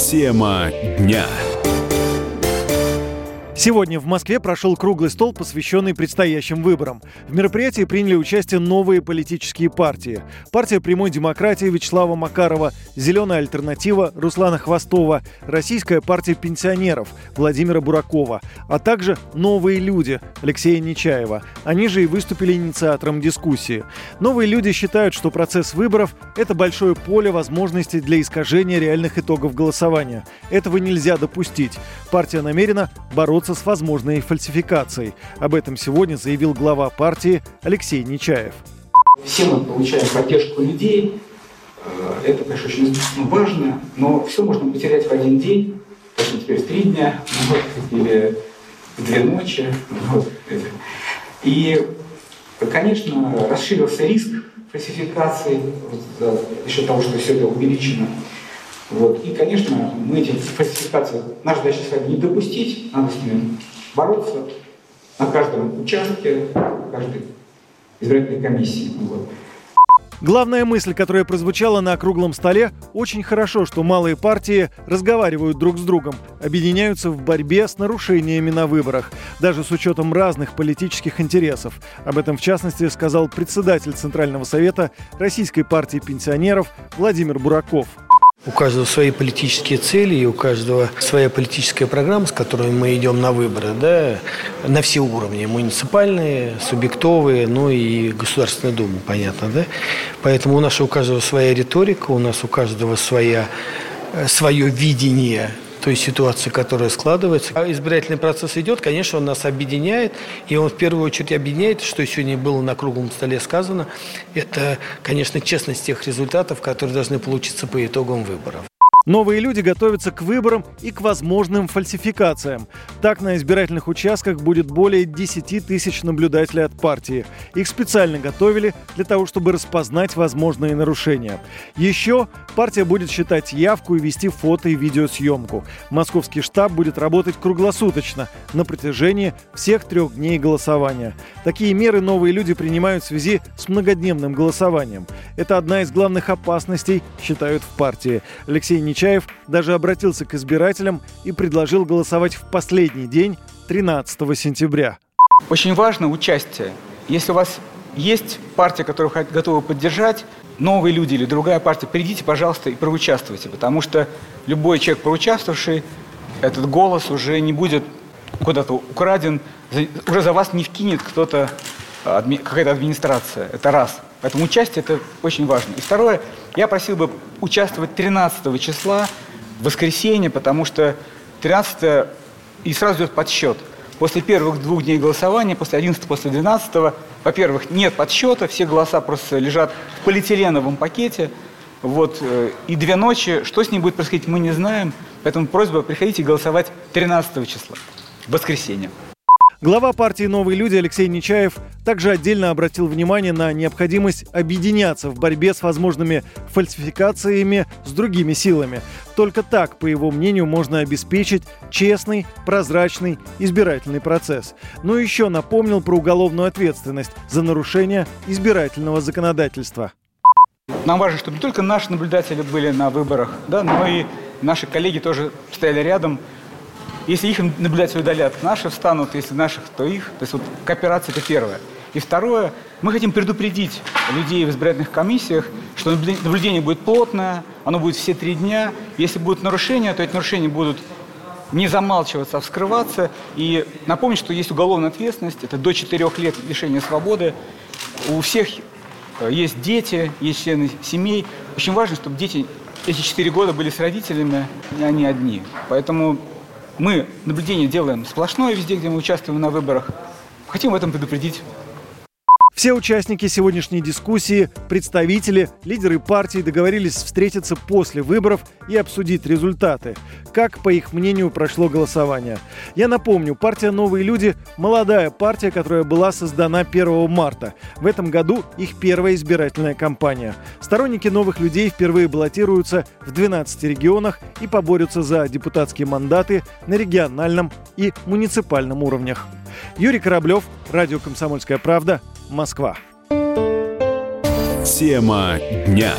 Тема дня. Сегодня в Москве прошел круглый стол, посвященный предстоящим выборам. В мероприятии приняли участие новые политические партии. Партия прямой демократии Вячеслава Макарова, Зеленая альтернатива Руслана Хвостова, Российская партия пенсионеров Владимира Буракова, а также новые люди Алексея Нечаева. Они же и выступили инициатором дискуссии. Новые люди считают, что процесс выборов – это большое поле возможностей для искажения реальных итогов голосования. Этого нельзя допустить. Партия намерена бороться бороться с возможной фальсификацией. Об этом сегодня заявил глава партии Алексей Нечаев. Все мы получаем поддержку людей. Э, это, конечно, очень важно, но все можно потерять в один день, точно теперь в три дня, вот, или в две ночи. Вот. И, конечно, расширился риск фальсификации за счет того, что все это увеличено. Вот. И, конечно, мы эти фальсификации, наша задача с не допустить, надо с ними бороться на каждом участке, каждой избирательной комиссии. Вот. Главная мысль, которая прозвучала на круглом столе, очень хорошо, что малые партии разговаривают друг с другом, объединяются в борьбе с нарушениями на выборах, даже с учетом разных политических интересов. Об этом, в частности, сказал председатель Центрального совета Российской партии пенсионеров Владимир Бураков. У каждого свои политические цели, и у каждого своя политическая программа, с которой мы идем на выборы, да, на все уровни, муниципальные, субъектовые, ну и Государственная Дума, понятно, да. Поэтому у нас у каждого своя риторика, у нас у каждого своя, э, свое видение той ситуации, которая складывается. А избирательный процесс идет, конечно, он нас объединяет, и он в первую очередь объединяет, что сегодня было на круглом столе сказано, это, конечно, честность тех результатов, которые должны получиться по итогам выборов. Новые люди готовятся к выборам и к возможным фальсификациям. Так, на избирательных участках будет более 10 тысяч наблюдателей от партии. Их специально готовили для того, чтобы распознать возможные нарушения. Еще партия будет считать явку и вести фото и видеосъемку. Московский штаб будет работать круглосуточно на протяжении всех трех дней голосования. Такие меры новые люди принимают в связи с многодневным голосованием. Это одна из главных опасностей, считают в партии. Алексей Нечаев даже обратился к избирателям и предложил голосовать в последний день, 13 сентября. Очень важно участие. Если у вас есть партия, которую готовы поддержать, новые люди или другая партия, придите, пожалуйста, и проучаствуйте, потому что любой человек, проучаствовавший, этот голос уже не будет куда-то украден, уже за вас не вкинет кто-то, какая-то администрация. Это раз. Поэтому участие – это очень важно. И второе, я просил бы участвовать 13 числа, в воскресенье, потому что 13 и сразу идет подсчет. После первых двух дней голосования, после 11 после 12 во-первых, нет подсчета, все голоса просто лежат в полиэтиленовом пакете. Вот, э, и две ночи, что с ним будет происходить, мы не знаем. Поэтому просьба, приходите голосовать 13 числа, воскресенье. Глава партии «Новые люди» Алексей Нечаев также отдельно обратил внимание на необходимость объединяться в борьбе с возможными фальсификациями с другими силами. Только так, по его мнению, можно обеспечить честный, прозрачный избирательный процесс. Но еще напомнил про уголовную ответственность за нарушение избирательного законодательства. Нам важно, чтобы не только наши наблюдатели были на выборах, да, но и наши коллеги тоже стояли рядом, если их наблюдатели удалят, наши встанут, если наших, то их. То есть вот кооперация – это первое. И второе, мы хотим предупредить людей в избирательных комиссиях, что наблюдение будет плотное, оно будет все три дня. Если будут нарушения, то эти нарушения будут не замалчиваться, а вскрываться. И напомнить, что есть уголовная ответственность, это до четырех лет лишения свободы. У всех э, есть дети, есть члены семей. Очень важно, чтобы дети эти четыре года были с родителями, а не одни. Поэтому мы наблюдение делаем сплошное везде, где мы участвуем на выборах. Хотим в этом предупредить все участники сегодняшней дискуссии, представители, лидеры партий договорились встретиться после выборов и обсудить результаты. Как, по их мнению, прошло голосование. Я напомню, партия «Новые люди» – молодая партия, которая была создана 1 марта. В этом году их первая избирательная кампания. Сторонники «Новых людей» впервые баллотируются в 12 регионах и поборются за депутатские мандаты на региональном и муниципальном уровнях. Юрий Кораблев, Радио «Комсомольская правда», Москва. Тема дня.